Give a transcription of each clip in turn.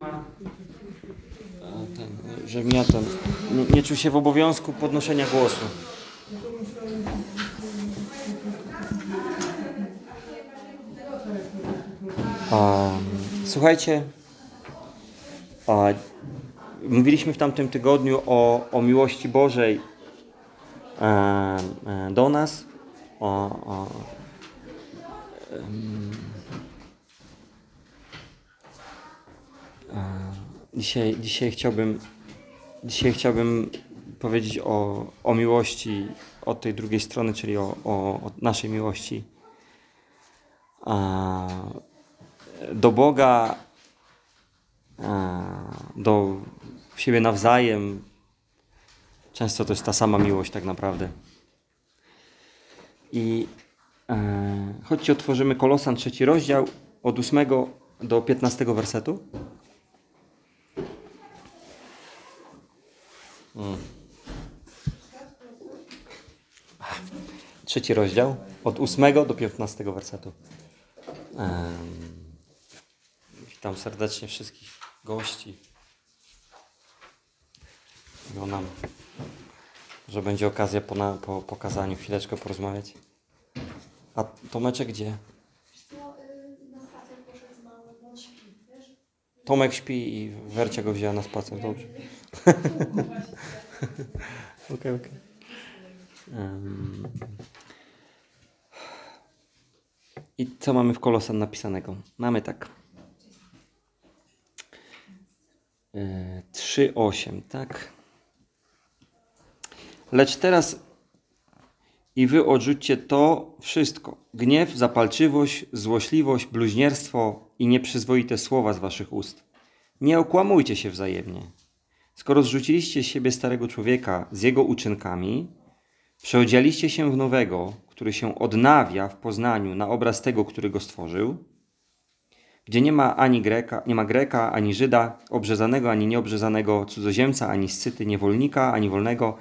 A ten, żebym ja ten, nie, nie czuł się w obowiązku podnoszenia głosu. A, słuchajcie, a, mówiliśmy w tamtym tygodniu o, o miłości Bożej e, e, do nas, o, o, em, e, dzisiaj, dzisiaj chciałbym dzisiaj chciałbym powiedzieć o, o miłości od tej drugiej strony, czyli o, o, o naszej miłości a, do Boga, a, do siebie nawzajem. Często to jest ta sama miłość tak naprawdę. I e, chodźcie, otworzymy Kolosan trzeci rozdział od 8 do 15 wersetu. Trzeci rozdział od 8 do 15 wersetu. Witam serdecznie wszystkich gości. Mówią nam, że będzie okazja po, na, po pokazaniu chwileczkę porozmawiać. A Tomeczek gdzie? Tomek śpi i Wercia go wzięła na spacer, dobrze. Okej, okej. I co mamy w Kolosan napisanego? Mamy tak. E, 3,8, tak? Lecz teraz i wy odrzućcie to wszystko. Gniew, zapalczywość, złośliwość, bluźnierstwo i nieprzyzwoite słowa z waszych ust. Nie okłamujcie się wzajemnie. Skoro zrzuciliście z siebie starego człowieka z jego uczynkami, przeodzialiście się w nowego, który się odnawia w poznaniu na obraz tego, który go stworzył, gdzie nie ma ani Greka, nie ma Greka, ani Żyda, obrzezanego, ani nieobrzezanego, cudzoziemca, ani scyty, niewolnika, ani wolnego,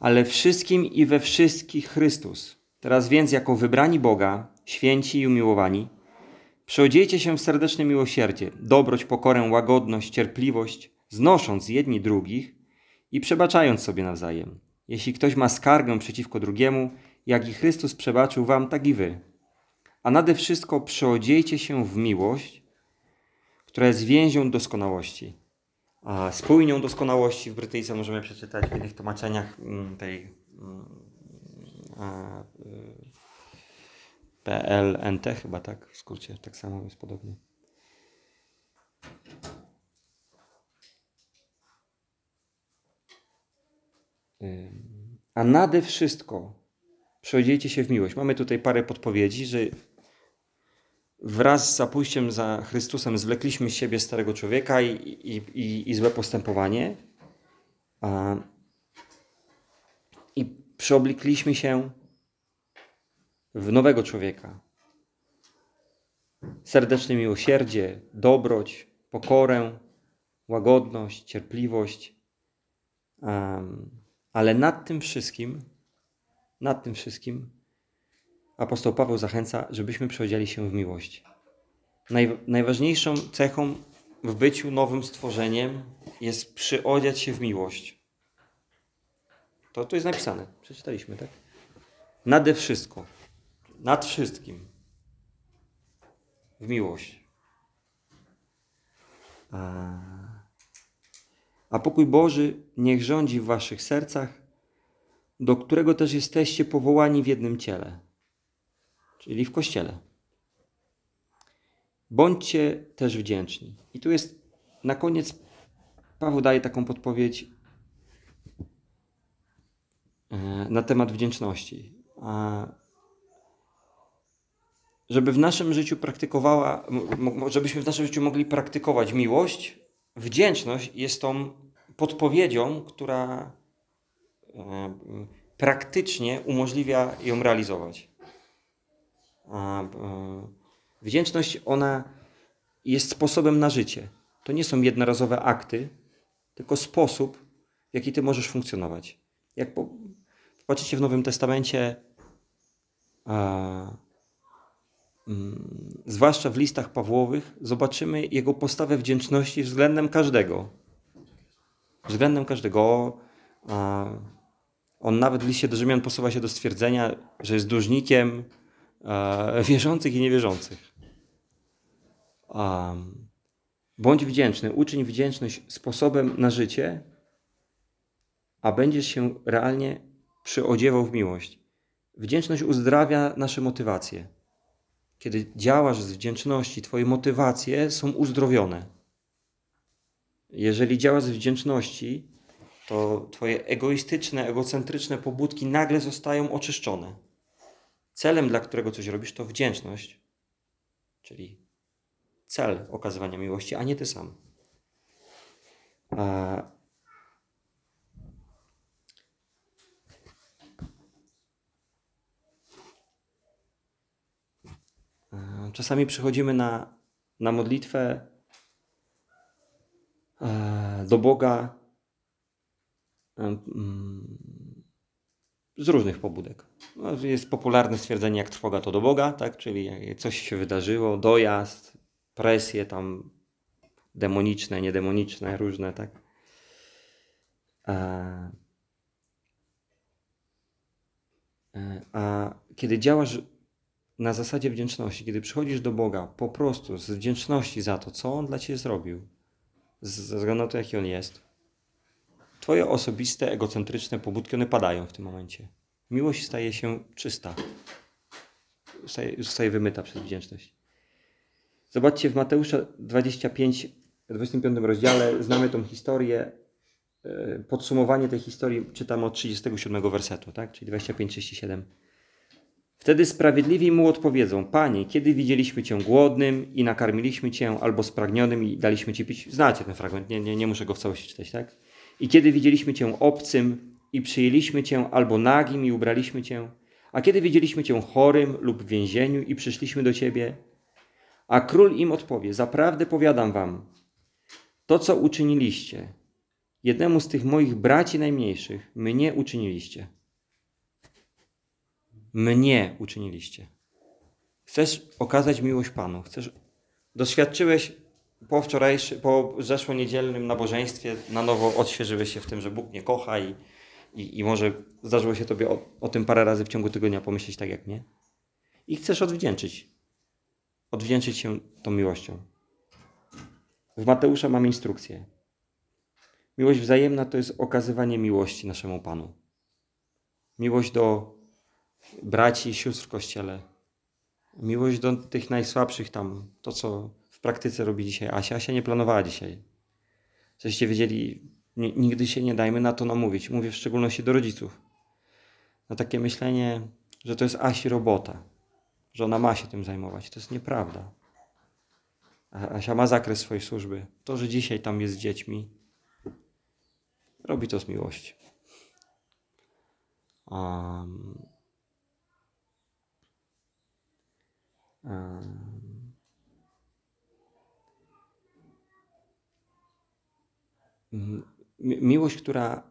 ale wszystkim i we wszystkich Chrystus. Teraz więc, jako wybrani Boga, święci i umiłowani, Przeodziejcie się w serdeczne miłosierdzie, dobroć, pokorę, łagodność, cierpliwość, znosząc jedni drugich i przebaczając sobie nawzajem. Jeśli ktoś ma skargę przeciwko drugiemu, jak i Chrystus przebaczył wam, tak i wy. A nade wszystko przeodziejcie się w miłość, która jest więzią doskonałości. A spójnią doskonałości w Brytyjce możemy przeczytać w innych tłumaczeniach mm, tej mm, y, PLNT chyba tak, w skrócie, tak samo jest podobnie. A nade wszystko przechodzicie się w miłość. Mamy tutaj parę podpowiedzi, że wraz z zapójściem za Chrystusem zwlekliśmy z siebie starego człowieka i, i, i, i złe postępowanie. A, I przeoblikliśmy się w nowego człowieka. Serdeczne miłosierdzie, dobroć, pokorę, łagodność, cierpliwość. Ale nad tym wszystkim, nad tym wszystkim apostoł Paweł zachęca, żebyśmy przeodziali się w miłość. Naj, najważniejszą cechą w byciu nowym stworzeniem jest przyodziać się w miłość. To tu jest napisane. Przeczytaliśmy, tak? Nade wszystko nad wszystkim w miłość. A, a pokój Boży niech rządzi w waszych sercach, do którego też jesteście powołani w jednym ciele, czyli w Kościele. Bądźcie też wdzięczni. I tu jest na koniec Paweł daje taką podpowiedź e, na temat wdzięczności. Żeby w naszym życiu praktykowała, żebyśmy w naszym życiu mogli praktykować miłość, wdzięczność jest tą podpowiedzią, która e, praktycznie umożliwia ją realizować. E, Wdzięczność, ona jest sposobem na życie. To nie są jednorazowe akty, tylko sposób, w jaki ty możesz funkcjonować. Jak po, popatrzycie w Nowym Testamencie, a, mm, zwłaszcza w listach Pawłowych, zobaczymy jego postawę wdzięczności względem każdego. Względem każdego. On nawet w liście do Rzymian posuwa się do stwierdzenia, że jest dłużnikiem wierzących i niewierzących. Bądź wdzięczny, uczyń wdzięczność sposobem na życie, a będziesz się realnie przyodziewał w miłość. Wdzięczność uzdrawia nasze motywacje. Kiedy działasz z wdzięczności, Twoje motywacje są uzdrowione. Jeżeli działasz z wdzięczności, to Twoje egoistyczne, egocentryczne pobudki nagle zostają oczyszczone. Celem, dla którego coś robisz, to wdzięczność, czyli cel okazywania miłości, a nie Ty sam. A E, Czasami przychodzimy na, na modlitwę e, do Boga e, z różnych pobudek. No, jest popularne stwierdzenie, jak trwoga to do Boga, tak? czyli coś się wydarzyło, dojazd, presje tam demoniczne, niedemoniczne, różne, tak? E, e, A kiedy działasz na zasadzie wdzięczności, kiedy przychodzisz do Boga po prostu z wdzięczności za to, co On dla Ciebie zrobił, ze względu na to, jaki On jest, Twoje osobiste, egocentryczne pobudki, one padają w tym momencie. Miłość staje się czysta. Staje, zostaje wymyta przez wdzięczność. Zobaczcie w Mateusza 25, w 25 rozdziale, znamy tą historię. e, Podsumowanie tej historii czytamy od 37 wersetu, tak? czyli 25-37. Wtedy sprawiedliwi mu odpowiedzą: Panie, kiedy widzieliśmy cię głodnym i nakarmiliśmy cię, albo spragnionym i daliśmy ci pić? Znacie ten fragment, nie, nie, nie muszę go w całości czytać, tak? I kiedy widzieliśmy cię obcym i przyjęliśmy cię, albo nagim i ubraliśmy cię? A kiedy widzieliśmy cię chorym lub w więzieniu i przyszliśmy do ciebie? A król im odpowie: Zaprawdę powiadam wam, to co uczyniliście jednemu z tych moich braci najmniejszych, mnie uczyniliście mnie uczyniliście. Chcesz okazać miłość Panu. Chcesz, doświadczyłeś po wczorajszym, po zeszłoniedzielnym nabożeństwie, na nowo odświeżyłeś się w tym, że Bóg mnie kocha i, i, i może zdarzyło się Tobie o, o tym parę razy w ciągu tygodnia pomyśleć tak jak mnie. I chcesz odwdzięczyć. Odwdzięczyć się tą miłością. W Mateusza mamy instrukcję. Miłość wzajemna to jest okazywanie miłości naszemu Panu. Miłość do braci i sióstr w kościele. Miłość do tych najsłabszych tam, to co w praktyce robi dzisiaj Asia. Asia nie planowała dzisiaj. Żeście wiedzieli, ni- nigdy się nie dajmy na to namówić. Mówię w szczególności do rodziców. Na takie myślenie, że to jest Asi robota, że ona ma się tym zajmować. To jest nieprawda. Asia ma zakres swojej służby. To, że dzisiaj tam jest z dziećmi, robi to z miłości. Um, um, mi- miłość, która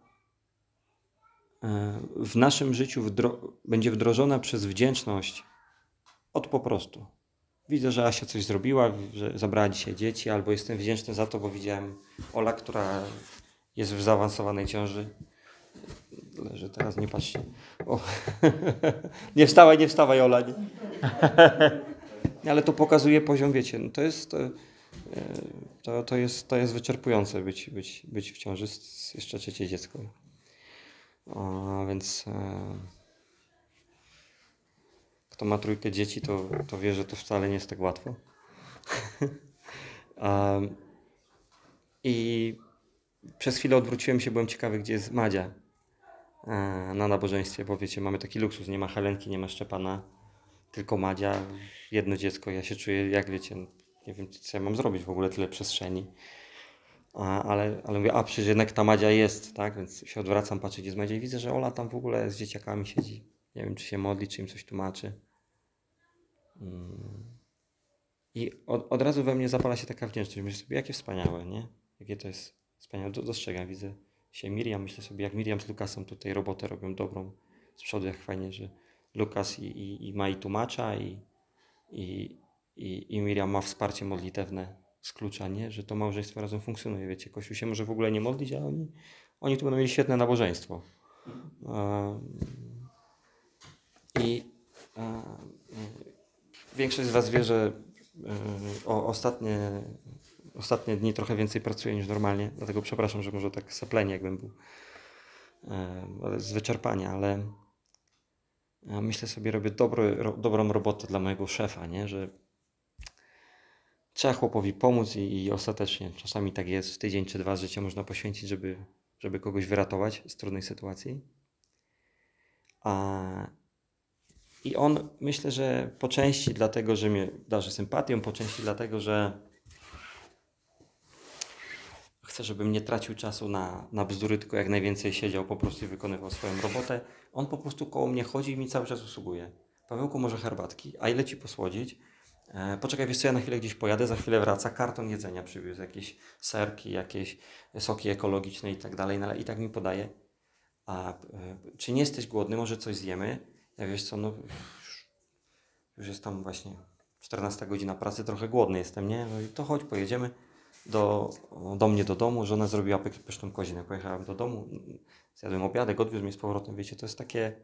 e, w naszym życiu wdro- będzie wdrożona przez wdzięczność od po prostu. Widzę, że Asia coś zrobiła, że zabrała dzisiaj dzieci, albo jestem wdzięczny za to, bo widziałem Ola, która jest w zaawansowanej ciąży. Leży teraz, nie patrzcie. O. nie wstawaj, nie wstawaj, Ola. Nie. Ale to pokazuje poziom, wiecie, no to jest, e, to, to jest, to jest wyczerpujące być, być, być w ciąży z, jeszcze trzecie dziecko. O, więc e, kto ma trójkę dzieci, to, to wie, że to wcale nie jest tak łatwo. Em, I przez chwilę odwróciłem się, byłem ciekawy, gdzie jest Madzia e, na nabożeństwie, bo wiecie, mamy taki luksus, nie ma Helenki, nie ma Szczepana, tylko Madzia, jedno dziecko, ja się czuję, jak wiecie, nie wiem, co ja mam zrobić, w ogóle tyle przestrzeni. A, ale, ale mówię, a przecież jednak ta Madzia jest, tak, więc się odwracam, patrzę, gdzie jest Madzia i widzę, że Ola tam w ogóle z dzieciakami siedzi. Nie wiem, czy się modli, czy im coś tłumaczy. Mm. I od, od razu we mnie zapala się taka wdzięczność. Myślę sobie, jakie wspaniałe, nie? Jakie to jest wspaniałe. Do- Dostrzegam, widzę się Miriam, myślę sobie, jak Miriam z Lukasem tutaj robotę robią dobrą z przodu, jak fajnie, że Lukas i, i, i Mai tłumacza i, i, i, i Miriam ma wsparcie modlitewne z klucza, nie? Że to małżeństwo razem funkcjonuje. Wiecie, Kościół się może w ogóle nie modlić, a oni, oni tu będą mieli świetne nabożeństwo. I większość z Was wie, że o, ostatnie, ostatnie dni trochę więcej pracuję niż normalnie, dlatego przepraszam, że może tak saplenie jakbym był z wyczerpania, ale e, myślę sobie, robię dobry, ro, dobrą robotę dla mojego szefa, nie? że trzeba chłopowi pomóc i, i ostatecznie czasami tak jest, tydzień czy dwa życia można poświęcić, żeby, żeby kogoś wyratować z trudnej sytuacji. A, I on myślę, że po części dlatego, że mnie darzy sympatią, po części dlatego, że chce, żebym nie tracił czasu na, na bzdury, tylko jak najwięcej siedział po prostu i wykonywał swoją robotę. On po prostu koło mnie chodzi i mi cały czas usługuje. Pawełku, może herbatki? A ile ci posłodzić? E, poczekaj, wiesz co, ja na chwilę gdzieś pojadę, za chwilę wraca, karton jedzenia przywiózł, jakieś serki, jakieś soki ekologiczne i tak dalej, no, i tak mi podaje. A e, czy nie jesteś głodny, może coś zjemy? Ja wiesz co, no już jest tam właśnie 14 godzina pracy, trochę głodny jestem, nie? No i to chodź, pojedziemy do, do mnie do domu, żona zrobiła py- pyszną kozinę, pojechałem do domu, zjadłem obiadek, odwiózł mnie z powrotem, wiecie, to jest takie...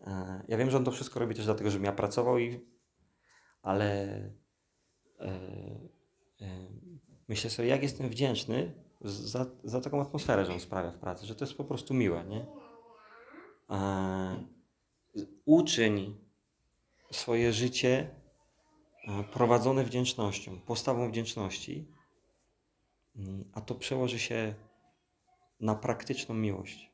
E, ja wiem, że on to wszystko robi też dlatego, żebym ja pracował i... Ale... E, e, myślę sobie, jak jestem wdzięczny za, za taką atmosferę, że on sprawia w pracy, że to jest po prostu miłe, nie? Uczyń swoje życie prowadzone wdzięcznością, postawą wdzięczności, a to przełoży się na praktyczną miłość.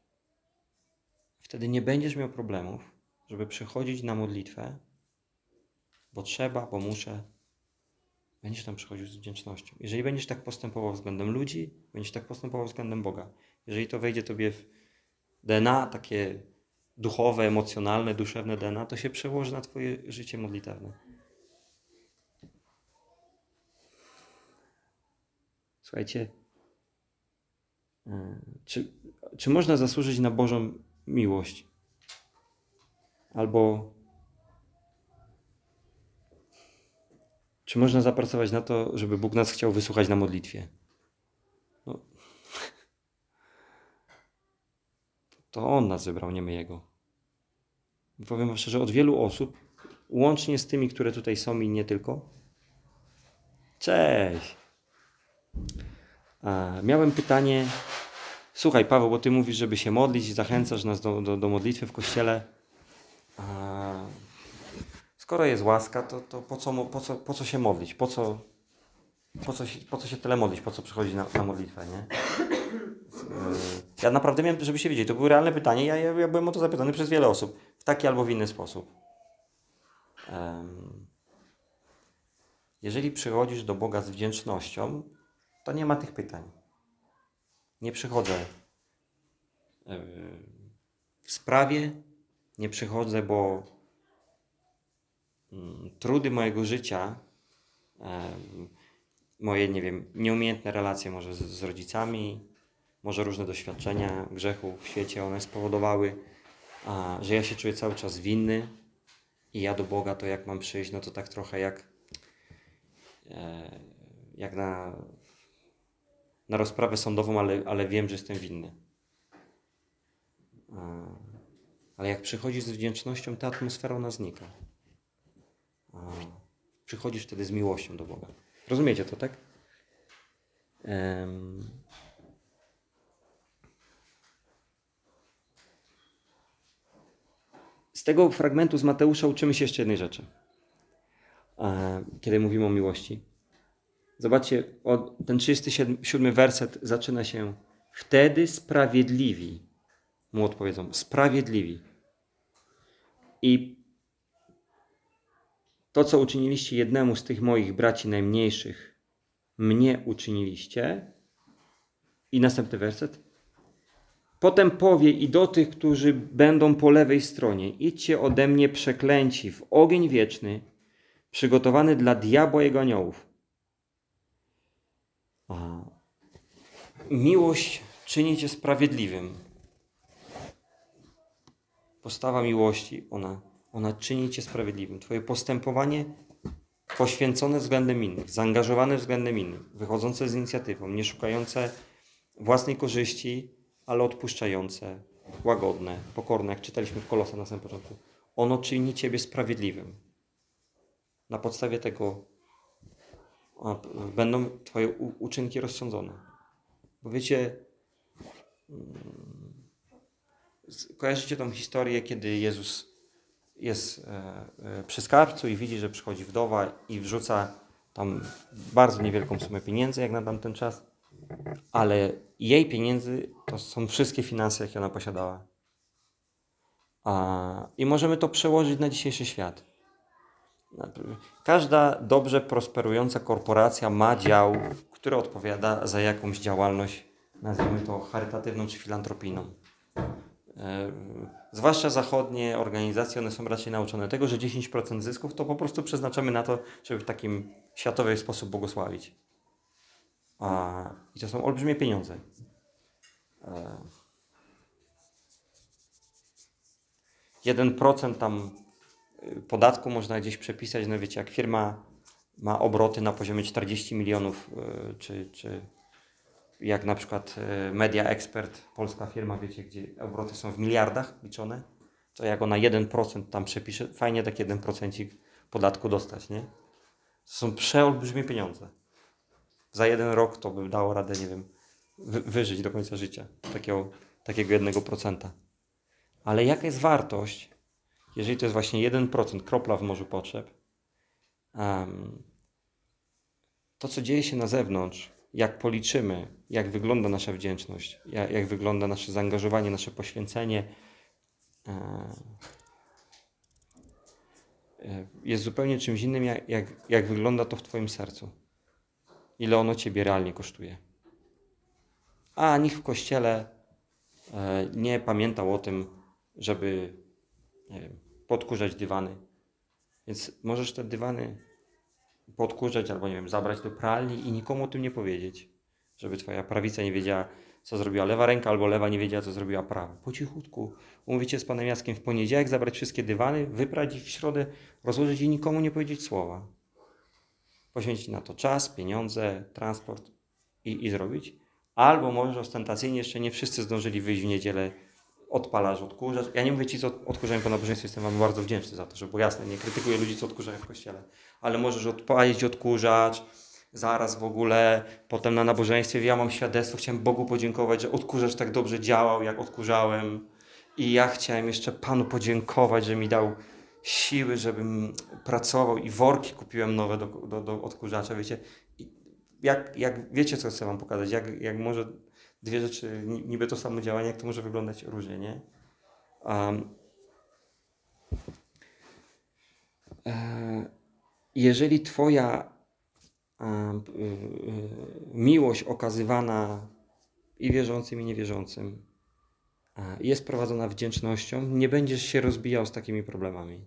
Wtedy nie będziesz miał problemów, żeby przychodzić na modlitwę, bo trzeba, bo muszę. Będziesz tam przychodził z wdzięcznością. Jeżeli będziesz tak postępował względem ludzi, będziesz tak postępował względem Boga. Jeżeli to wejdzie tobie w DNA, takie duchowe, emocjonalne, duszewne DNA, to się przełoży na twoje życie modlitewne. Słuchajcie, e, czy, czy można zasłużyć na Bożą miłość? Albo czy można zapracować na to, żeby Bóg nas chciał wysłuchać na modlitwie? No, to On nas wybrał, nie my Jego. Powiem wam szczerze, od wielu osób, łącznie z tymi, które tutaj są i nie tylko. Cześć! Miałem pytanie. Słuchaj, Paweł, bo ty mówisz, żeby się modlić i zachęcasz nas do, do, do modlitwy w kościele. Skoro jest łaska, to, to po, co, po, co, po co się modlić? Po co, po, co się, po co się tyle modlić? Po co przychodzić na, na modlitwę, nie? Yy, Ja naprawdę miałem, żebyście wiedzieli, to było realne pytanie. Ja, ja, ja byłem o to zapytany przez wiele osób. W taki albo w inny sposób. Jeżeli przychodzisz do Boga z wdzięcznością, to nie ma tych pytań. Nie przychodzę e, w sprawie, nie przychodzę, bo mm, trudy mojego życia, e, moje, nie wiem, nieumiejętne relacje może z, z rodzicami, może różne doświadczenia grzechu w świecie, one spowodowały, że ja się czuję cały czas winny i ja do Boga to jak mam przyjść, no to tak trochę jak e, jak na, na rozprawę sądową, ale, ale wiem, że jestem winny. A, Ale jak przychodzisz z wdzięcznością, ta atmosfera ona znika. A, Przychodzisz wtedy z miłością do Boga. Rozumiecie to, tak? Em, Z tego fragmentu z Mateusza uczymy się jeszcze jednej rzeczy. E, Kiedy mówimy o miłości. Zobaczcie, ten 37 werset zaczyna się Wtedy sprawiedliwi mu odpowiedzą, sprawiedliwi. I to, co uczyniliście jednemu z tych moich braci najmniejszych, mnie uczyniliście. I następny werset. Potem powie i do tych, którzy będą po lewej stronie: Idźcie ode mnie przeklęci w ogień wieczny, przygotowany dla diabła jego aniołów. Miłość czyni cię sprawiedliwym. Postawa miłości, ona, ona czyni cię sprawiedliwym. Twoje postępowanie poświęcone względem innych, zaangażowane względem innych, wychodzące z inicjatywą, nie szukające własnej korzyści, ale odpuszczające, łagodne, pokorne, jak czytaliśmy w Kolosa na samym początku. Ono czyni Ciebie sprawiedliwym. Na podstawie tego będą Twoje uczynki rozsądzone. Bo wiecie, mm, kojarzycie tą historię, kiedy Jezus jest e, e, przy skarbcu i widzi, że przychodzi wdowa i wrzuca tam bardzo niewielką sumę pieniędzy, jak na tamten czas, ale jej pieniędzy to są wszystkie finanse, jakie ona posiadała. I możemy to przełożyć na dzisiejszy świat. Każda dobrze prosperująca korporacja ma dział, który odpowiada za jakąś działalność, nazwijmy to charytatywną czy filantropijną. E, Zwłaszcza zachodnie organizacje, one są raczej nauczone tego, że 10% zysków to po prostu przeznaczamy na to, żeby w takim światowy sposób błogosławić. A, I to są olbrzymie pieniądze. E, 1% tam y, podatku można gdzieś przepisać, no wiecie, jak firma ma obroty na poziomie 40 milionów, y, czy, czy jak na przykład y, Media Expert, polska firma, wiecie, gdzie obroty są w miliardach liczone, to jak ona 1% tam przepisze, fajnie tak 1% podatku dostać, nie? To są przeolbrzymie pieniądze. Za jeden rok to by dało radę, nie wiem, wy, wyżyć do końca życia takiego, takiego jednego procenta. Ale jaka jest wartość, jeżeli to jest właśnie 1%, kropla w morzu potrzeb, em, to co dzieje się na zewnątrz, jak policzymy, jak wygląda nasza wdzięczność, jak, jak wygląda nasze zaangażowanie, nasze poświęcenie, e, e, jest zupełnie czymś innym, jak, jak, jak wygląda to w Twoim sercu. Ile ono Ciebie realnie kosztuje. A nikt w kościele e, nie pamiętał o tym, żeby nie wiem, podkurzać dywany. Więc możesz te dywany podkurzać albo nie wiem, zabrać do pralni i nikomu o tym nie powiedzieć. Żeby twoja prawica nie wiedziała, co zrobiła lewa ręka, albo lewa nie wiedziała, co zrobiła prawa. Po cichutku. Umówicie z panem Jackiem w poniedziałek, zabrać wszystkie dywany, wyprać i w środę rozłożyć i nikomu nie powiedzieć słowa. Poświęcić na to czas, pieniądze, transport i, i zrobić. Albo może ostentacyjnie jeszcze nie wszyscy zdążyli wyjść w niedzielę odpalasz, odkurzacz. Ja nie mówię ci, co odkurzają po nabożeństwie, jestem wam bardzo wdzięczny za to, żeby było jasne. Nie krytykuję ludzi, co odkurzają w kościele. Ale możesz odpalić odkurzacz, zaraz w ogóle, potem na nabożeństwie ja mam świadectwo, chciałem Bogu podziękować, że odkurzacz tak dobrze działał, jak odkurzałem. I ja chciałem jeszcze Panu podziękować, że mi dał siły, żebym pracował i worki kupiłem nowe do, do, do odkurzacza, wiecie. Jak, jak wiecie, co chcę wam pokazać, jak, jak może dwie rzeczy, ni- niby to samo działanie, jak to może wyglądać różnie, nie? Um, jeżeli Twoja y, y, miłość okazywana i wierzącym, i niewierzącym e, jest prowadzona wdzięcznością, nie będziesz się rozbijał z takimi problemami.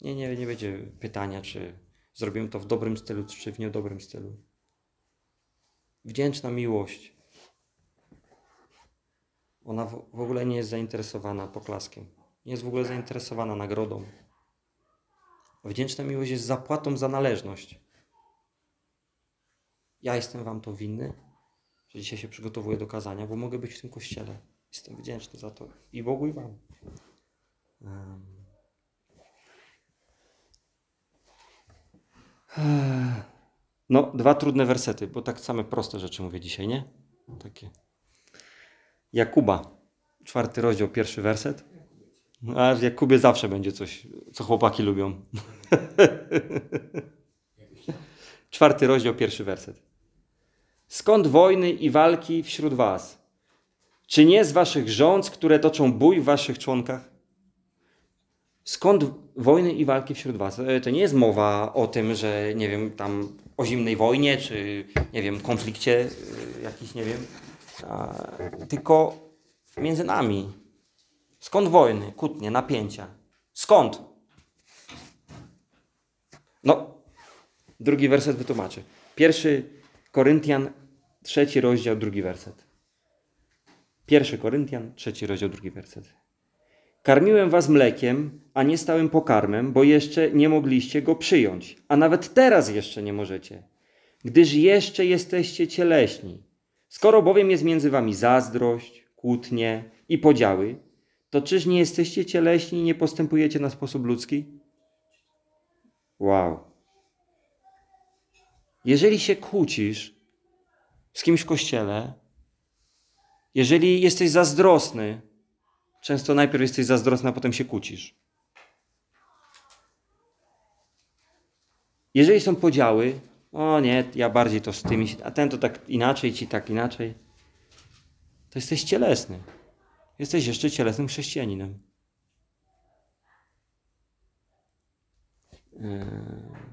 Nie, nie, nie będzie pytania, czy zrobimy to w dobrym stylu, czy w niedobrym stylu. Wdzięczna miłość ona w, ogóle nie jest zainteresowana poklaskiem. Nie jest w ogóle zainteresowana nagrodą. Wdzięczna miłość jest zapłatą za należność. Ja jestem wam to winny, że dzisiaj się przygotowuję do kazania, bo mogę być w tym kościele. Jestem wdzięczny za to i Bogu, i wam. Em. No, dwa trudne wersety, bo tak same proste rzeczy mówię dzisiaj, nie? Takie. Jakuba, czwarty rozdział, pierwszy werset. A w Jakubie zawsze będzie coś, co chłopaki lubią. czwarty rozdział, pierwszy werset. Skąd wojny i walki wśród was? Czy nie z waszych rząd, które toczą bój w waszych członkach? Skąd wojny i walki wśród was? E, To nie jest mowa o tym, że nie wiem, tam o zimnej wojnie, czy nie wiem, konflikcie e, jakiś, nie wiem, tylko między nami. Skąd wojny, kłótnie, napięcia? Skąd? No, drugi werset wytłumaczy. Pierwszy Koryntian, trzeci rozdział, drugi werset. Pierwszy Koryntian, trzeci rozdział, drugi werset. Karmiłem was mlekiem, a nie stałym pokarmem, bo jeszcze nie mogliście go przyjąć, a nawet teraz jeszcze nie możecie, gdyż jeszcze jesteście cieleśni. Skoro bowiem jest między wami zazdrość, kłótnie i podziały, to czyż nie jesteście cieleśni i nie postępujecie na sposób ludzki? Wow. Jeżeli się kłócisz z kimś w kościele, jeżeli jesteś zazdrosny, często najpierw jesteś zazdrosny, a potem się kłócisz. Jeżeli są podziały, o nie, ja bardziej to z tymi, a ten to tak inaczej, ci tak inaczej, to jesteś cielesny. Jesteś jeszcze cielesnym chrześcijaninem. Yy.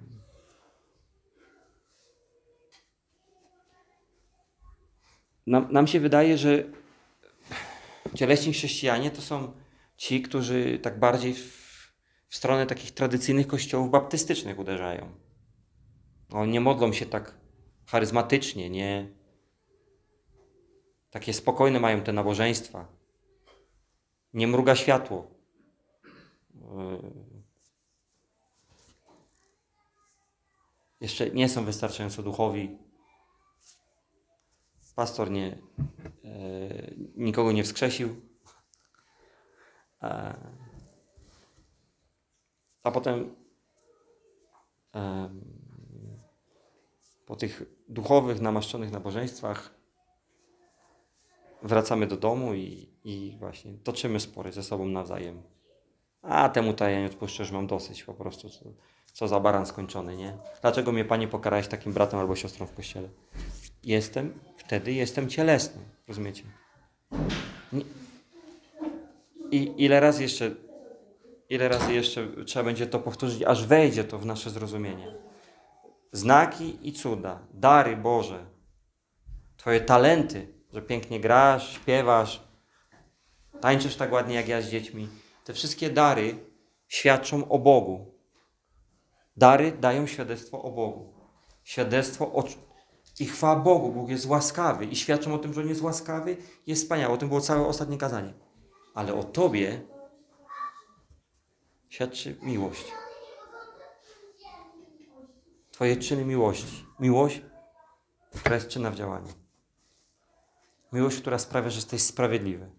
Nam, nam się wydaje, że cieleśni chrześcijanie to są ci, którzy tak bardziej w, w stronę takich tradycyjnych kościołów baptystycznych uderzają. No, nie modlą się tak charyzmatycznie, nie. Takie spokojne mają te nabożeństwa. Nie mruga światło. Yy. Jeszcze nie są wystarczająco duchowi. Pastor nie, e, nikogo nie wskrzesił. A potem em, po tych duchowych, namaszczonych nabożeństwach wracamy do domu i, i właśnie toczymy spory ze sobą nawzajem. A temu to ja nie odpuszczę, że mam dosyć po prostu. Co, co za baran skończony, nie? Dlaczego mnie Panie pokarałeś takim bratem albo siostrą w kościele? Jestem, wtedy jestem cielesny, rozumiecie? Nie. I ile razy jeszcze, ile razy jeszcze trzeba będzie to powtórzyć, aż wejdzie to w nasze zrozumienie. Znaki i cuda, dary Boże, Twoje talenty, że pięknie grasz, śpiewasz, tańczysz tak ładnie jak ja z dziećmi. Te wszystkie dary świadczą o Bogu. Dary dają świadectwo o Bogu. Świadectwo o... I chwała Bogu, Bóg jest łaskawy i świadczą o tym, że On jest łaskawy, jest wspaniały. O tym było całe ostatnie kazanie. Ale o Tobie świadczy miłość. Twoje czyny miłości. Miłość, która jest czynna w działaniu. Miłość, która sprawia, że jesteś sprawiedliwy.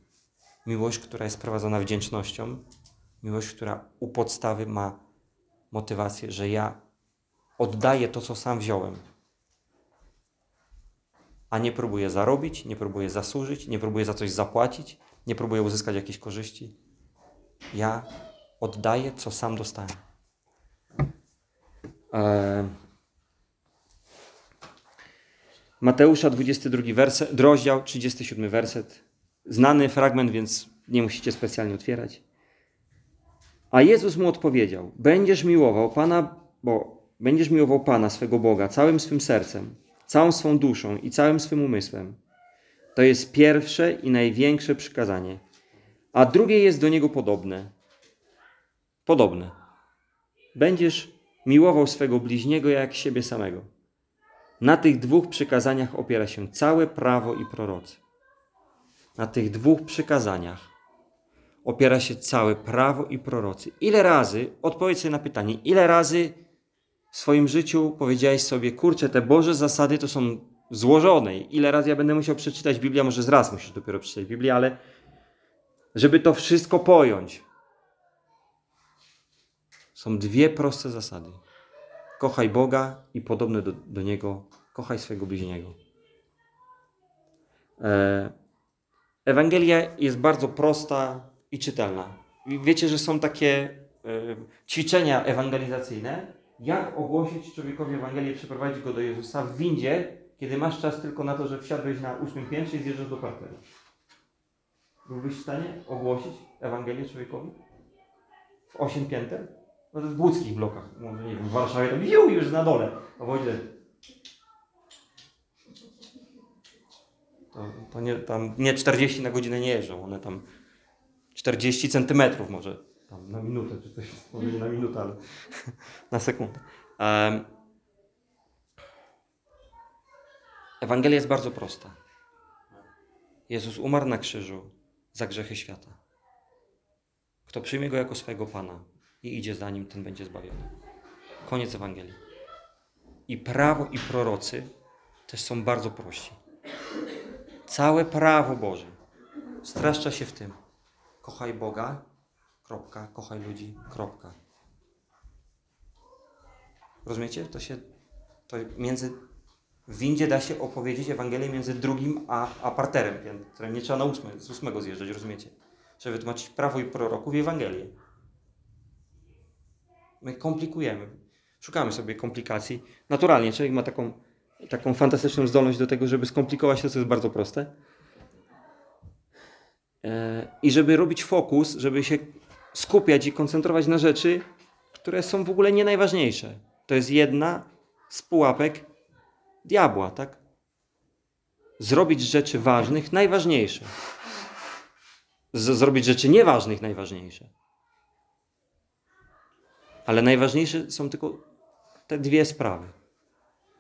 Miłość, która jest prowadzona wdzięcznością. Miłość, która u podstawy ma motywację, że ja oddaję to, co sam wziąłem. A nie próbuję zarobić, nie próbuję zasłużyć, nie próbuję za coś zapłacić, nie próbuję uzyskać jakiejś korzyści. Ja oddaję, co sam dostałem. Eee... Mateusza 22 werset, rozdział 37 werset. Znany fragment, więc nie musicie specjalnie otwierać. A Jezus mu odpowiedział: Będziesz miłował Pana, bo będziesz miłował Pana swego Boga całym swym sercem, całą swą duszą i całym swym umysłem. To jest pierwsze i największe przykazanie. A drugie jest do niego podobne. Podobne. Będziesz miłował swego bliźniego jak siebie samego. Na tych dwóch przykazaniach opiera się całe prawo i prorocy. Na tych dwóch przykazaniach opiera się całe prawo i prorocy. Ile razy, odpowiedz sobie na pytanie, ile razy w swoim życiu powiedziałeś sobie, kurczę, te Boże zasady to są złożone. Ile razy ja będę musiał przeczytać Biblię, może z raz musisz dopiero przeczytać Biblię, ale żeby to wszystko pojąć. Są dwie proste zasady. Kochaj Boga i podobny do, do Niego, kochaj swojego bliźniego. E, Ewangelia jest bardzo prosta i czytelna. Wiecie, że są takie e, ćwiczenia ewangelizacyjne. Jak ogłosić człowiekowi Ewangelię, przeprowadzić go do Jezusa w windzie, kiedy masz czas tylko na to, że wsiadłeś na ósmym piętrze i zjeżdżasz do parteru. Byłbyś w stanie ogłosić Ewangelię człowiekowi? W osiem pięter? No to w łódzkich blokach, może nie wiem, w Warszawie to wiu, już na dole. A Wojdzie. To, to nie, tam nie 40 na godzinę nie jeżdżą, one tam 40 centymetrów może tam na minutę, czy coś, może na minutę, ale na sekundę. Em, Ewangelia jest bardzo prosta. Jezus umarł na krzyżu za grzechy świata. Kto przyjmie go jako swojego Pana i idzie za nim, ten będzie zbawiony. Koniec Ewangelii. I prawo i prorocy też są bardzo prości. Całe prawo Boże streszcza się w tym. Kochaj Boga, kropka, kochaj ludzi, kropka. Rozumiecie? To się, to między, w windzie da się opowiedzieć Ewangelię między drugim a, a parterem, którym nie trzeba na ósmy, z ósmego zjeżdżać, rozumiecie? Żeby wytłumaczyć prawo i proroków i Ewangelię. My komplikujemy. Szukamy sobie komplikacji. Naturalnie człowiek ma taką, taką fantastyczną zdolność do tego, żeby skomplikować to, co jest bardzo proste. E, I żeby robić fokus, żeby się skupiać i koncentrować na rzeczy, które są w ogóle nie najważniejsze. To jest jedna z pułapek diabła, tak? Zrobić rzeczy ważnych najważniejsze. Z- zrobić rzeczy nieważnych najważniejsze. Ale najważniejsze są tylko te dwie sprawy.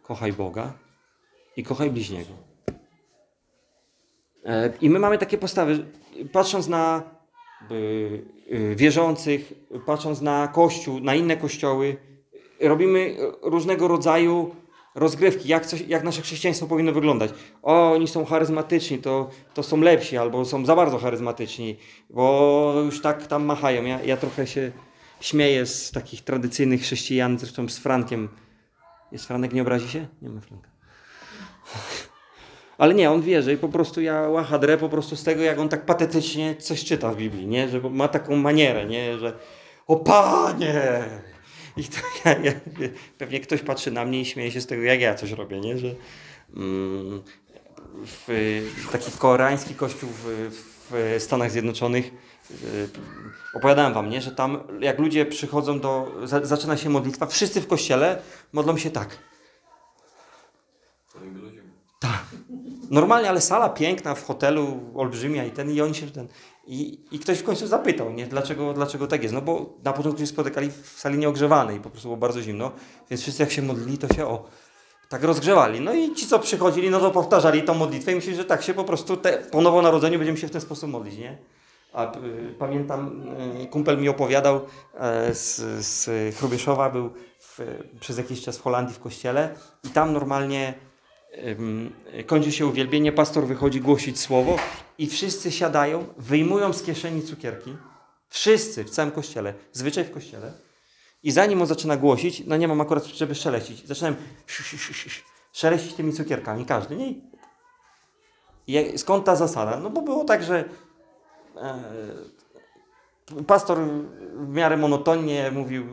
Kochaj Boga i kochaj bliźniego. E, I my mamy takie postawy, patrząc na y, wierzących, patrząc na Kościół, na inne kościoły, robimy różnego rodzaju rozgrywki, jak, coś, jak nasze chrześcijaństwo powinno wyglądać. O, oni są charyzmatyczni, to, to są lepsi, albo są za bardzo charyzmatyczni, bo już tak tam machają. Ja, ja trochę się śmieję z takich tradycyjnych chrześcijan, zresztą z Frankiem. Jest Franek, nie obrazi się? Nie ma Franka. Ale nie, on wierzy i po prostu ja łachadrę po prostu z tego, jak on tak patetycznie coś czyta w Biblii, nie? Że ma taką manierę, nie? Że o Panie! I to ja, ja, pewnie ktoś patrzy na mnie i śmieje się z tego, jak ja coś robię, nie? Że mm, w, taki koreański kościół w, w Stanach Zjednoczonych opowiadałem wam, nie? Że tam jak ludzie przychodzą do, za, zaczyna się modlitwa, wszyscy w kościele modlą się tak. Tak. Normalnie, ale sala piękna w hotelu, olbrzymia i ten, i oni się ten. I, I ktoś w końcu zapytał, nie, dlaczego, dlaczego tak jest. No bo na początku się spotykali w sali nieogrzewanej po prostu było bardzo zimno, więc wszyscy jak się modlili, to się o, tak rozgrzewali. No i ci, co przychodzili, no to powtarzali tą modlitwę i myśleli, że tak się po prostu te, po nowonarodzeniu będziemy się w ten sposób modlić, nie? A y, pamiętam, y, kumpel mi opowiadał y, z, z Chrubieszowa, był w, przez jakiś czas w Holandii w kościele i tam normalnie ym, kończy się uwielbienie, pastor wychodzi głosić słowo i wszyscy siadają, wyjmują z kieszeni cukierki. Wszyscy w całym kościele, zwyczaj w kościele. I zanim on zaczyna głosić, no nie mam akurat, żeby szeleścić, zaczynałem sz, sz, sz, sz, szeleścić tymi cukierkami, każdy, nie? I skąd ta zasada? No bo było tak, że e, pastor w miarę monotonnie mówił, e,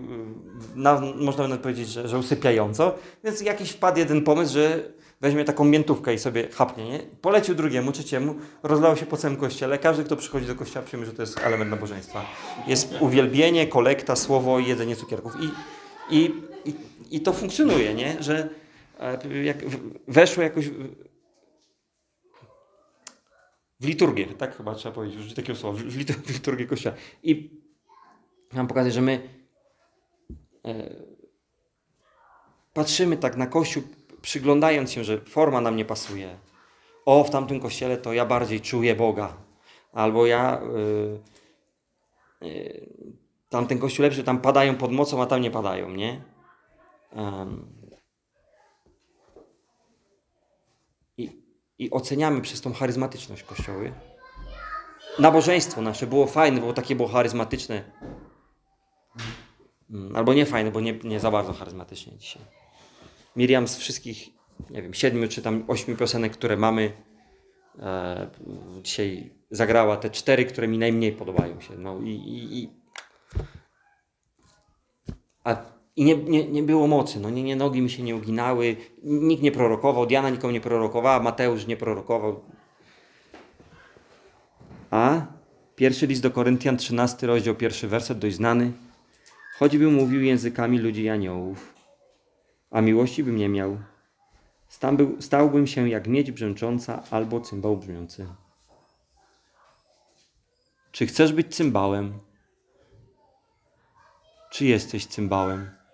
na, można nawet powiedzieć, że, że usypiająco, więc jakiś wpadł jeden pomysł, że weźmie taką miętówkę i sobie chapnie, nie? Polecił drugiemu, trzeciemu, rozlało się po całym kościele. Każdy, kto przychodzi do kościoła, przyjmie, że to jest element nabożeństwa. Jest uwielbienie, kolekta, słowo jedzenie cukierków. I, i, i, i to funkcjonuje, nie? Że e, jak weszło jakoś w- liturgię, tak chyba trzeba powiedzieć, użyć takiego słowa, w liturgię kościoła. I mam pokazać, że my e, patrzymy tak na Kościół, przyglądając się, że forma nam nie pasuje. O, w tamtym kościele to ja bardziej czuję Boga. Albo ja. Yy, yy, tamten kościół lepszy, tam padają pod mocą, a tam nie padają, nie? I, oceniamy przez tą charyzmatyczność kościoły. Nabożeństwo nasze było fajne, było takie było charyzmatyczne. Mm, Albo nie fajne, bo nie, nie za bardzo charyzmatycznie dzisiaj. Miriam z wszystkich, nie wiem, siedmiu czy tam ośmiu piosenek, które mamy, e, dzisiaj zagrała te cztery, które mi najmniej podobają się. No i, i, i, a, i nie, nie, nie było mocy, no nie, nie, nogi mi się nie uginały, nikt nie prorokował, Diana nikomu nie prorokowała, Mateusz nie prorokował. A pierwszy list do Koryntian, 13 rozdział, pierwszy werset, dość znany. Choćbym mówił językami ludzi i aniołów, a miłości bym nie miał, stałbym się jak miedź brzęcząca albo cymbał brzmiący. Czy chcesz być cymbałem? Czy jesteś cymbałem?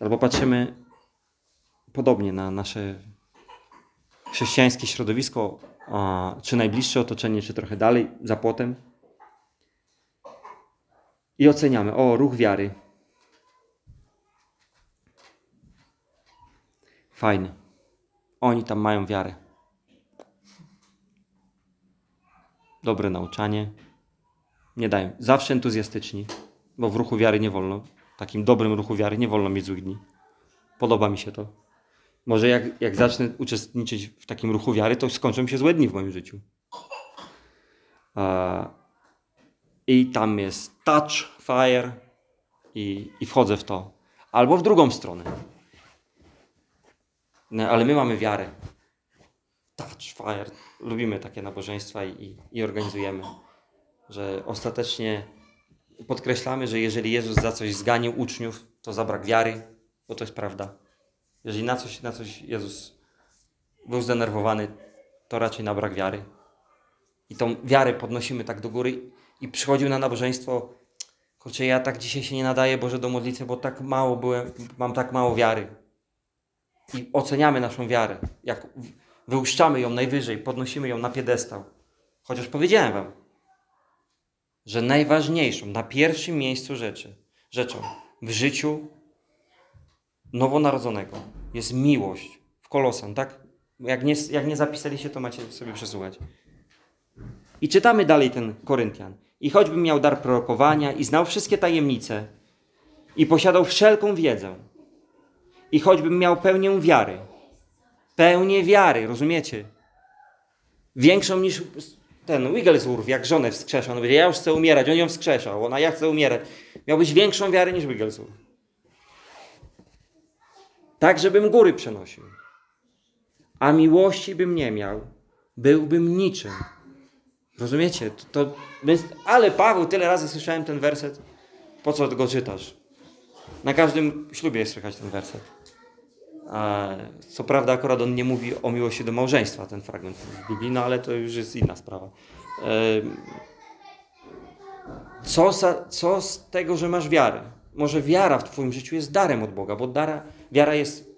Albo patrzymy podobnie na nasze chrześcijańskie środowisko, czy najbliższe otoczenie, czy trochę dalej, za płotem. I oceniamy, o, ruch wiary. Fajny. Oni tam mają wiarę. Dobre nauczanie. Nie dają. Zawsze entuzjastyczni, bo w ruchu wiary nie wolno. Takim dobrym ruchu wiary nie wolno mieć złych dni. Podoba mi się to. Może jak, jak zacznę uczestniczyć w takim ruchu wiary, to skończą się złe dni w moim życiu. I tam jest touch, fire i, i wchodzę w to. Albo w drugą stronę. No, ale my mamy wiarę. Touch, fire. Lubimy takie nabożeństwa i, i, i organizujemy. Że ostatecznie podkreślamy, że jeżeli Jezus za coś zganił uczniów, to za brak wiary, bo to jest prawda. Jeżeli na coś, na coś Jezus był zdenerwowany, to raczej na brak wiary. I tą wiarę podnosimy tak do góry i przychodził na nabożeństwo. Kurczę, ja tak dzisiaj się nie nadaję Boże do modlitwy, bo tak mało byłem, mam tak mało wiary. I oceniamy naszą wiarę. Jak wyłuszczamy ją najwyżej, podnosimy ją na piedestał. Chociaż powiedziałem wam, że najważniejszą, na pierwszym miejscu rzeczy, rzeczą w życiu nowonarodzonego jest miłość w Kolosan, tak? Jak nie, jak nie zapisaliście, to macie sobie przesłuchać. I czytamy dalej ten Koryntian. I choćbym miał dar prorokowania i znał wszystkie tajemnice i posiadał wszelką wiedzę i choćbym miał pełnię wiary, pełnię wiary, rozumiecie? Większą niż ten Wigglesworth, jak żonę wskrzeszał. On mówi, ja już chcę umierać, on ją wskrzeszał, ona ja chcę umierać. Miałbyś większą wiarę niż Wigglesworth. Tak, żebym góry przenosił. A miłości bym nie miał, byłbym niczym. Rozumiecie? To, to, ale Paweł, tyle razy słyszałem ten werset. Po co go czytasz? Na każdym ślubie jest słychać ten werset. Co prawda, akurat on nie mówi o miłości do małżeństwa, ten fragment w Biblii, no ale to już jest inna sprawa. Co, co z tego, że masz wiarę? Może wiara w Twoim życiu jest darem od Boga, bo dara, wiara jest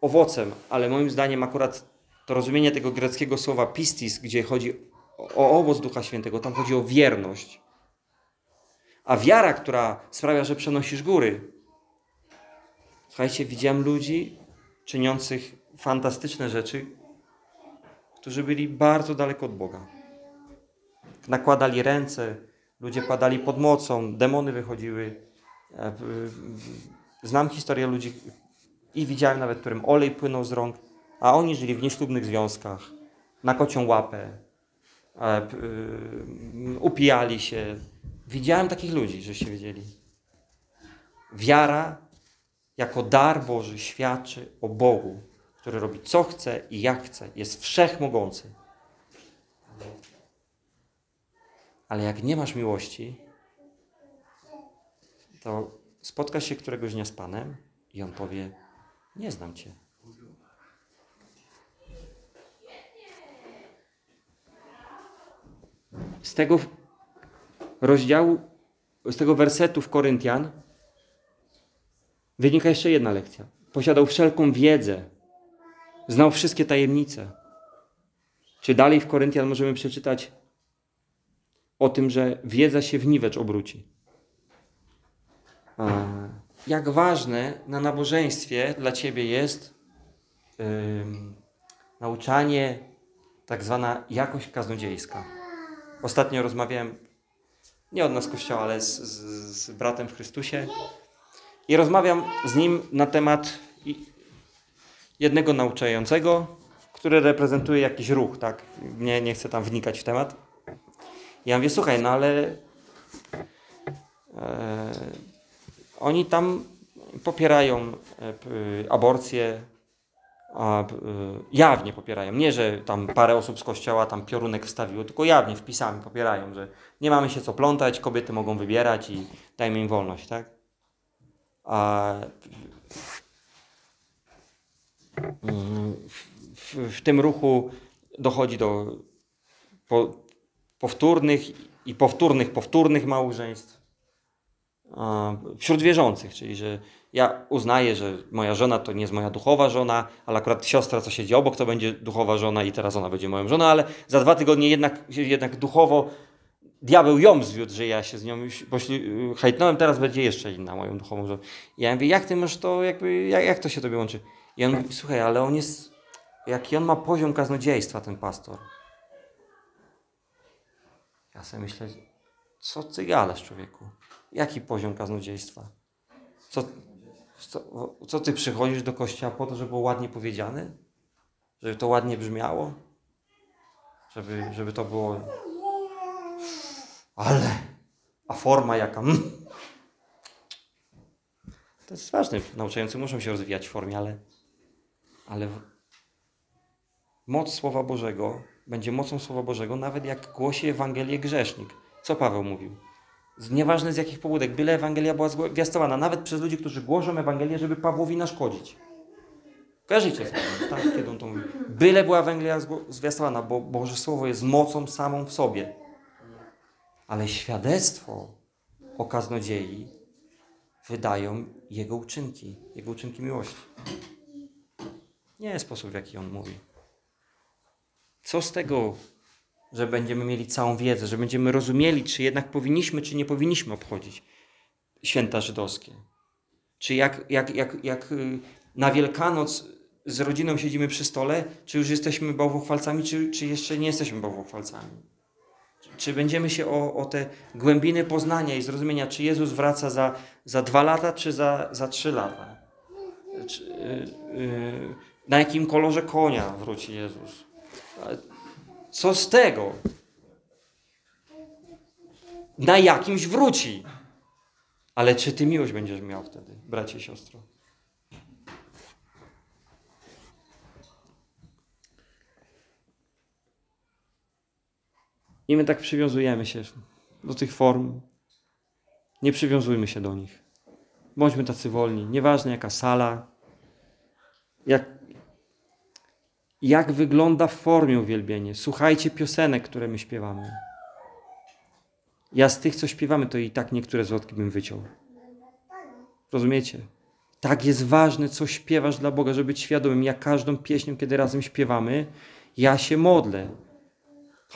owocem, ale moim zdaniem akurat to rozumienie tego greckiego słowa pistis, gdzie chodzi o owoc Ducha Świętego, tam chodzi o wierność. A wiara, która sprawia, że przenosisz góry. Słuchajcie, widziałem ludzi czyniących fantastyczne rzeczy, którzy byli bardzo daleko od Boga. Nakładali ręce, ludzie padali pod mocą, demony wychodziły. E, Znam historię ludzi i widziałem nawet, którym olej płynął z rąk, a oni żyli w nieślubnych związkach, na kocią łapę, e, upijali się. Widziałem takich ludzi, żeście wiedzieli. Wiara jako dar Boży świadczy o Bogu, który robi co chce i jak chce, jest wszechmogący. Ale jak nie masz miłości, to spotkasz się któregoś dnia z Panem i On powie: Nie znam Cię. Z tego rozdziału, z tego wersetu w Koryntian wynika jeszcze jedna lekcja. Posiadał wszelką wiedzę, znał wszystkie tajemnice. Czy dalej w Koryntian możemy przeczytać o tym, że wiedza się w niwecz obróci. A, Jak ważne na nabożeństwie dla Ciebie jest ym, nauczanie, tak zwana jakość kaznodziejska. Ostatnio rozmawiałem, nie od nas kościoła, ale z, z, z bratem w Chrystusie i rozmawiam z nim na temat jednego nauczającego, który reprezentuje jakiś ruch, tak? Nie, nie chcę tam wnikać w temat. Ja mówię, słuchaj, no ale e, oni tam popierają e, aborcję, a, e, jawnie popierają. Nie, że tam parę osób z kościoła tam piorunek wstawiło, tylko jawnie wpisami popierają, że nie mamy się co plątać, kobiety mogą wybierać i dajmy im wolność, tak? A mm, w, w, tym ruchu dochodzi do po, powtórnych i powtórnych, powtórnych małżeństw. wśród wierzących, czyli że ja uznaję, że moja żona to nie jest moja duchowa żona, ale akurat siostra, co siedzi obok, to będzie duchowa żona i teraz ona będzie moją żoną, ale za dwa tygodnie jednak, jednak duchowo diabeł ją zwiódł, że ja się z nią już pośli, hejtnąłem, teraz będzie jeszcze inna moją duchową żoną. Ja mówię, jak ty masz to, jakby, jak, jak to się tobie łączy? I on mówi, słuchaj, ale on jest, jaki on ma poziom kaznodziejstwa, ten pastor. Ja sobie myślę, co ty gadasz, człowieku? Jaki poziom kaznodziejstwa? Co, co, co ty przychodzisz do kościoła po to, żeby było ładnie powiedziane? Żeby to ładnie brzmiało? Żeby, żeby to było... Ale... A forma jaka? Mm. To jest ważne. Nauczający muszą się rozwijać w formie, ale... Ale... Moc Słowa Bożego będzie mocą Słowa Bożego, nawet jak głosi Ewangelię grzesznik. Co Paweł mówił? Nieważne z jakich pobudek, byle Ewangelia była zwiastowana, nawet przez ludzi, którzy głoszą Ewangelię, żeby Pawłowi naszkodzić. Kojarzycie, tak, kiedy on to mówi. Byle była Ewangelia zwiastowana, bo Boże Słowo jest mocą samą w sobie. Ale świadectwo o kaznodziei wydają Jego uczynki, Jego uczynki miłości. Nie sposób, w jaki On mówi. Co z tego, że będziemy mieli całą wiedzę, że będziemy rozumieli, czy jednak powinniśmy, czy nie powinniśmy obchodzić święta żydowskie? Czy jak, jak, jak, jak y, na Wielkanoc z rodziną siedzimy przy stole, czy już jesteśmy bałwochwalcami, czy, czy jeszcze nie jesteśmy bałwochwalcami? Czy- będziemy się o, o te głębiny poznania i zrozumienia, czy Jezus wraca za, za dwa lata, czy za, za trzy lata? Czy, y, y, na jakim kolorze konia wróci Jezus? Co z tego? Na jakimś wróci. Ale czy ty miłość będziesz miał wtedy, bracie i siostro? I my tak przywiązujemy się do tych form. Nie przywiązujmy się do nich. Bądźmy tacy wolni. Nieważne jaka sala, jak, jak wygląda w formie uwielbienie. Słuchajcie piosenek, które my śpiewamy. Ja z tych, co śpiewamy, to i tak niektóre zwrotki bym wyciął. Rozumiecie? Tak jest ważne, co śpiewasz dla Boga, żeby być świadomym. Ja każdą pieśnią, kiedy razem śpiewamy, ja się modlę.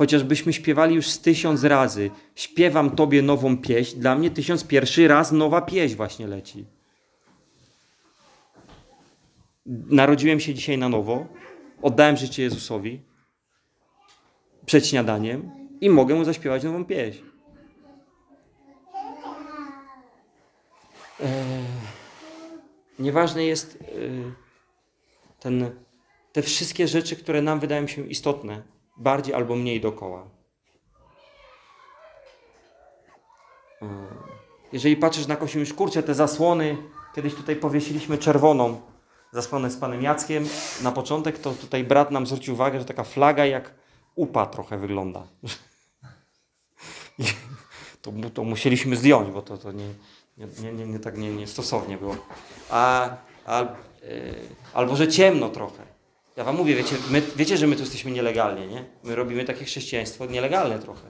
Chociażbyśmy śpiewali już z tysiąc razy, śpiewam Tobie nową pieśń, dla mnie tysiąc pierwszy raz nowa pieśń właśnie leci. Narodziłem się dzisiaj na nowo, oddałem życie Jezusowi przed śniadaniem i mogę mu zaśpiewać nową pieśń. Eee, nieważne jest eee, ten, te wszystkie rzeczy, które nam wydają się istotne, bardziej albo mniej dokoła. Eee, Jeżeli patrzysz na już kurczę, te zasłony, kiedyś tutaj powiesiliśmy czerwoną zasłonę z panem Jackiem. Na początek to tutaj brat nam zwrócił uwagę, że taka flaga jak upa trochę wygląda. To, to musieliśmy zdjąć, bo to, to nie, nie, nie, nie, nie tak nie, nie stosownie było. A, a, e, albo że ciemno trochę. Ja wam mówię, wiecie, my, wiecie, że my tu jesteśmy nielegalnie, nie? My robimy takie chrześcijaństwo nielegalne trochę.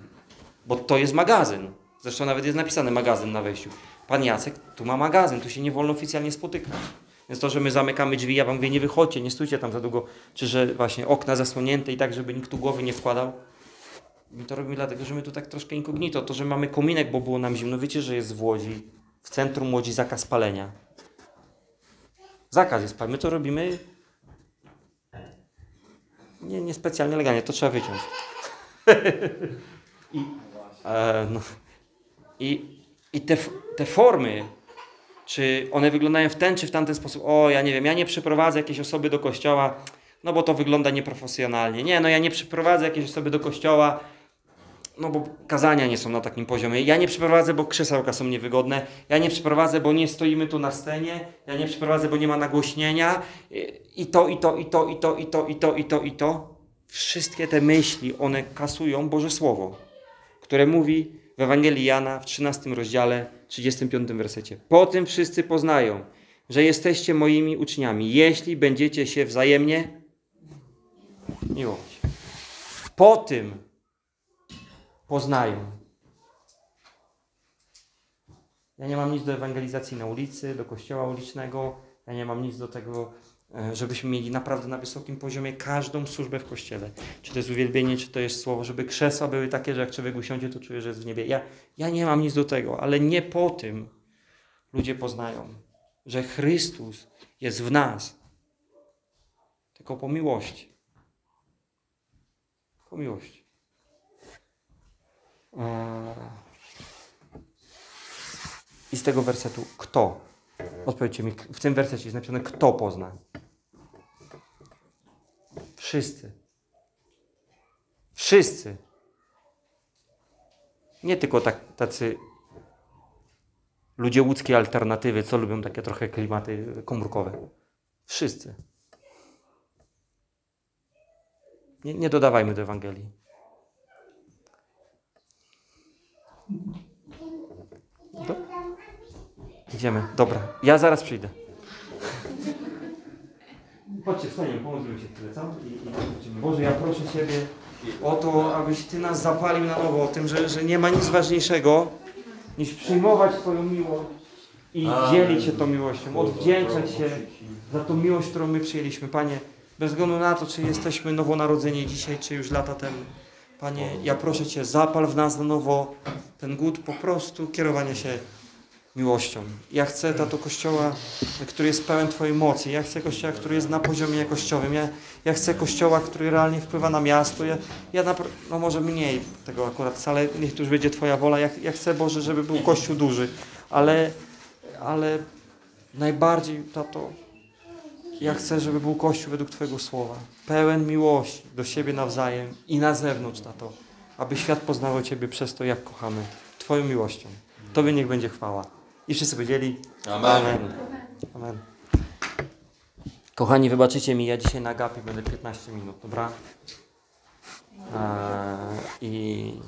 Bo to jest magazyn. Zresztą nawet jest napisane magazyn na wejściu. Pan Jacek, tu ma magazyn, tu się nie wolno oficjalnie spotykać. Więc to, że my zamykamy drzwi, ja wam mówię, nie wychodźcie, nie stójcie tam za długo, czy że właśnie okna zasłonięte i tak, żeby nikt tu głowy nie wkładał. My to robimy dlatego, że my tu tak troszkę inkognito. To, że mamy kominek, bo było nam zimno. Wiecie, że jest w Łodzi, w centrum Łodzi zakaz palenia. Zakaz jest palenia. My to robimy nie, nie specjalnie legalnie, to trzeba wyciąć. I, e, no, i, i te, te formy, czy one wyglądają w ten czy w tamten sposób, o ja nie wiem, ja nie przyprowadzę jakiejś osoby do kościoła, no bo to wygląda nieprofesjonalnie. Nie, no ja nie przyprowadzę jakiejś osoby do kościoła, no bo kazania nie są na takim poziomie. Ja nie przyprowadzę, bo krzesełka są niewygodne. Ja nie przyprowadzę, bo nie stoimy tu na scenie. Ja nie przyprowadzę, bo nie ma nagłośnienia. I to, i to, i to, i to, i to, i to, i to, i to. Wszystkie te myśli, one kasują Boże Słowo, które mówi w Ewangelii Jana w 13 rozdziale, 35 wersecie. Po tym wszyscy poznają, że jesteście moimi uczniami, jeśli będziecie się wzajemnie miłować. Po tym poznają. Ja nie mam nic do ewangelizacji na ulicy, do kościoła ulicznego. Ja nie mam nic do tego, e, żebyśmy mieli naprawdę na wysokim poziomie każdą służbę w kościele. Czy to jest uwielbienie, czy to jest słowo, żeby krzesła były takie, że jak człowiek usiądzie, to czuje, że jest w niebie. Ja, ja nie mam nic do tego, ale nie po tym ludzie poznają, że Chrystus jest w nas, tylko po miłości. Po miłości. I z tego wersetu, kto? Odpowiedzcie mi, w tym wersecie jest napisane, kto pozna? Wszyscy. Wszyscy. Nie tylko tak, tacy ludzie łódzkiej alternatywy, co lubią takie trochę klimaty komórkowe. Wszyscy. Nie, nie dodawajmy do Ewangelii. Do... Idziemy. Dobra. Ja zaraz przyjdę. Chodźcie, wstaniemy, pomóżmy się tyle, co? I, i. Boże, ja proszę Ciebie o to, abyś Ty nas zapalił na nowo, o tym, że, że nie ma nic ważniejszego, niż przyjmować Twoją miłość i Amen. dzielić się tą miłością, odwdzięczać się za tą miłość, którą my przyjęliśmy. Panie, bez względu na to, czy jesteśmy nowonarodzeni dzisiaj, czy już lata temu. Panie, ja proszę Cię, zapal w nas na nowo ten głód po prostu kierowania się miłością. Ja chcę, tato, kościoła, który jest pełen Twojej mocy. Ja chcę kościoła, który jest na poziomie jakościowym. Ja, ja chcę kościoła, który realnie wpływa na miasto. Ja, ja napra- no może mniej tego akurat, ale niech tu już będzie Twoja wola. Ja, ja chcę, Boże, żeby był kościół duży, ale, ale najbardziej, tato, ja chcę, żeby był Kościół według Twojego słowa. Pełen miłości do siebie nawzajem i na zewnątrz, tato. Aby świat poznawał Ciebie przez to, jak kochamy. Twoją miłością. Tobie niech będzie chwała. I wszyscy powiedzieli Amen. Amen. Amen. Kochani, wybaczycie mi, ja dzisiaj na gapie będę 15 minut, dobra? Eee, I...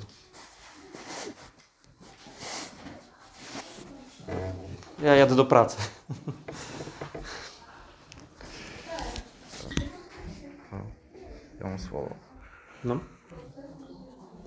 Ja jadę do pracy. Ja mam słowo. No.